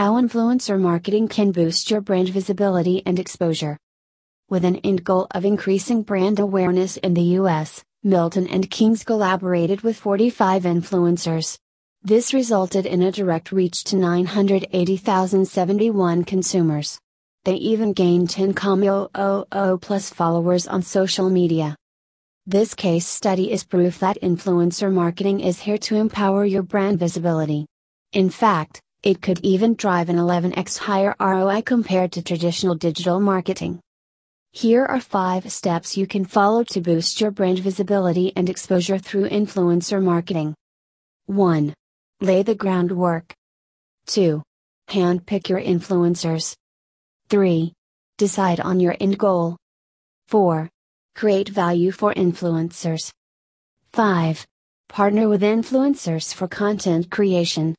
How influencer marketing can boost your brand visibility and exposure. With an end goal of increasing brand awareness in the US, Milton and Kings collaborated with 45 influencers. This resulted in a direct reach to 980,071 consumers. They even gained 10,000 plus followers on social media. This case study is proof that influencer marketing is here to empower your brand visibility. In fact, it could even drive an 11x higher ROI compared to traditional digital marketing. Here are 5 steps you can follow to boost your brand visibility and exposure through influencer marketing. 1. Lay the groundwork. 2. Handpick your influencers. 3. Decide on your end goal. 4. Create value for influencers. 5. Partner with influencers for content creation.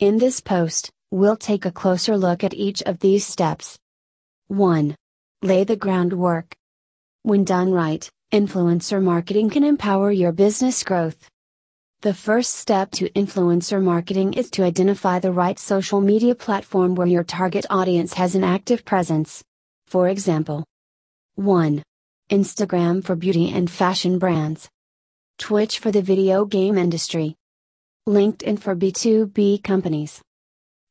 In this post, we'll take a closer look at each of these steps. 1. Lay the groundwork. When done right, influencer marketing can empower your business growth. The first step to influencer marketing is to identify the right social media platform where your target audience has an active presence. For example, 1. Instagram for beauty and fashion brands, Twitch for the video game industry, LinkedIn for B2B companies.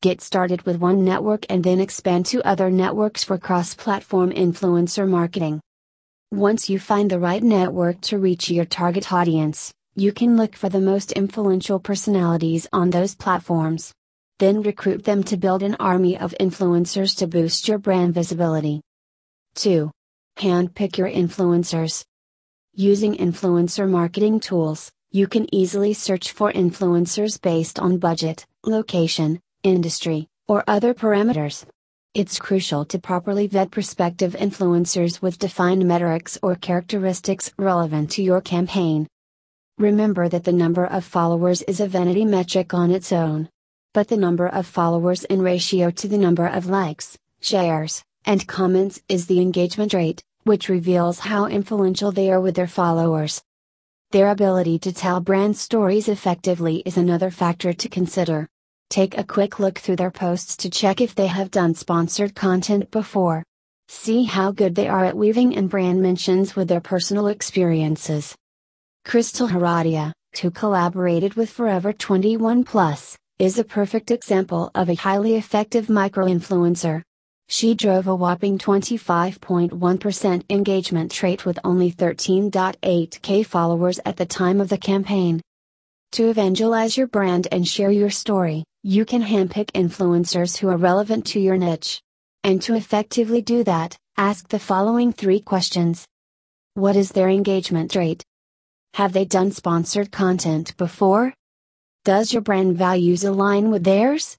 Get started with one network and then expand to other networks for cross platform influencer marketing. Once you find the right network to reach your target audience, you can look for the most influential personalities on those platforms. Then recruit them to build an army of influencers to boost your brand visibility. 2. Handpick your influencers. Using influencer marketing tools, you can easily search for influencers based on budget, location, industry, or other parameters. It's crucial to properly vet prospective influencers with defined metrics or characteristics relevant to your campaign. Remember that the number of followers is a vanity metric on its own. But the number of followers in ratio to the number of likes, shares, and comments is the engagement rate, which reveals how influential they are with their followers. Their ability to tell brand stories effectively is another factor to consider. Take a quick look through their posts to check if they have done sponsored content before. See how good they are at weaving in brand mentions with their personal experiences. Crystal Heradia, who collaborated with Forever 21 Plus, is a perfect example of a highly effective micro influencer. She drove a whopping 25.1% engagement rate with only 13.8k followers at the time of the campaign. To evangelize your brand and share your story, you can handpick influencers who are relevant to your niche. And to effectively do that, ask the following three questions What is their engagement rate? Have they done sponsored content before? Does your brand values align with theirs?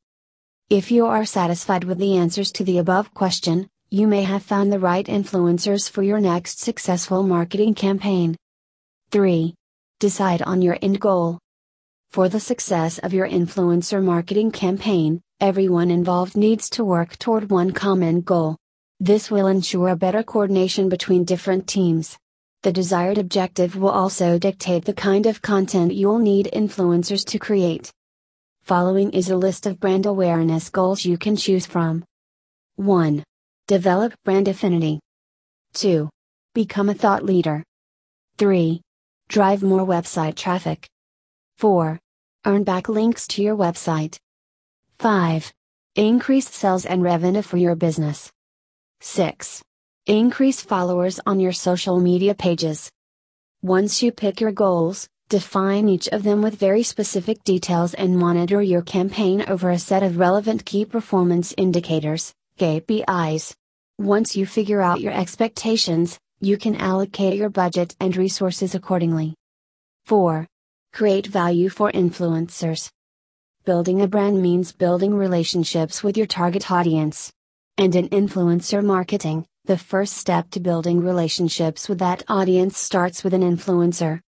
If you are satisfied with the answers to the above question, you may have found the right influencers for your next successful marketing campaign. 3. Decide on your end goal. For the success of your influencer marketing campaign, everyone involved needs to work toward one common goal. This will ensure a better coordination between different teams. The desired objective will also dictate the kind of content you'll need influencers to create. Following is a list of brand awareness goals you can choose from. 1. Develop brand affinity. 2. Become a thought leader. 3. Drive more website traffic. 4. Earn backlinks to your website. 5. Increase sales and revenue for your business. 6. Increase followers on your social media pages. Once you pick your goals, Define each of them with very specific details and monitor your campaign over a set of relevant key performance indicators, KPIs. Once you figure out your expectations, you can allocate your budget and resources accordingly. 4. Create value for influencers. Building a brand means building relationships with your target audience. And in influencer marketing, the first step to building relationships with that audience starts with an influencer.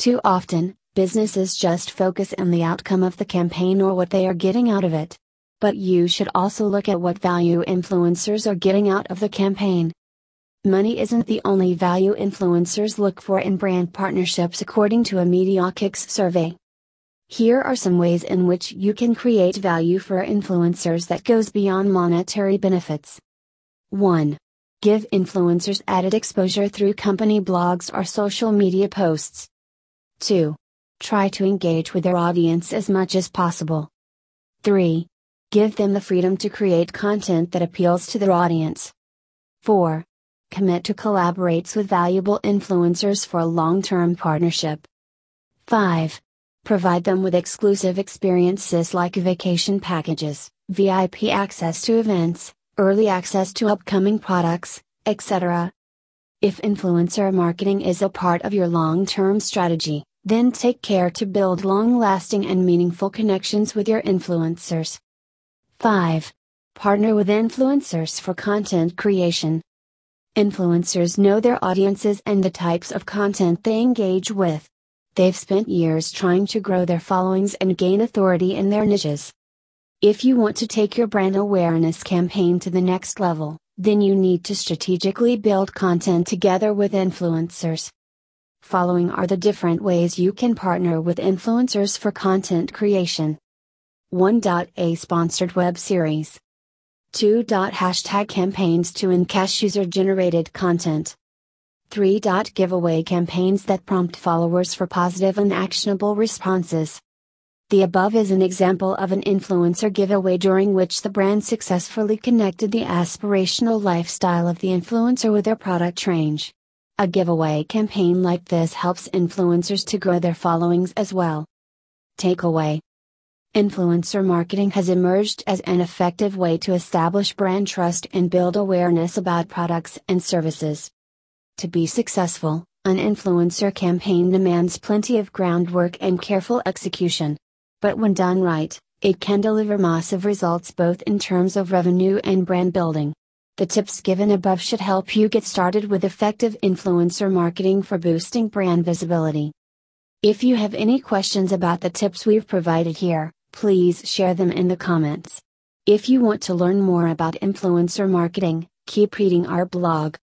Too often, businesses just focus on the outcome of the campaign or what they are getting out of it. But you should also look at what value influencers are getting out of the campaign. Money isn't the only value influencers look for in brand partnerships according to a Mediakix survey. Here are some ways in which you can create value for influencers that goes beyond monetary benefits. 1. Give influencers added exposure through company blogs or social media posts. 2. Try to engage with their audience as much as possible. 3. Give them the freedom to create content that appeals to their audience. 4. Commit to collaborates with valuable influencers for a long term partnership. 5. Provide them with exclusive experiences like vacation packages, VIP access to events, early access to upcoming products, etc. If influencer marketing is a part of your long term strategy, then take care to build long lasting and meaningful connections with your influencers. 5. Partner with influencers for content creation. Influencers know their audiences and the types of content they engage with. They've spent years trying to grow their followings and gain authority in their niches. If you want to take your brand awareness campaign to the next level, then you need to strategically build content together with influencers. Following are the different ways you can partner with influencers for content creation. 1. A sponsored web series. 2. Hashtag campaigns to encash user generated content. 3. Giveaway campaigns that prompt followers for positive and actionable responses. The above is an example of an influencer giveaway during which the brand successfully connected the aspirational lifestyle of the influencer with their product range. A giveaway campaign like this helps influencers to grow their followings as well. Takeaway Influencer marketing has emerged as an effective way to establish brand trust and build awareness about products and services. To be successful, an influencer campaign demands plenty of groundwork and careful execution. But when done right, it can deliver massive results both in terms of revenue and brand building. The tips given above should help you get started with effective influencer marketing for boosting brand visibility. If you have any questions about the tips we've provided here, please share them in the comments. If you want to learn more about influencer marketing, keep reading our blog.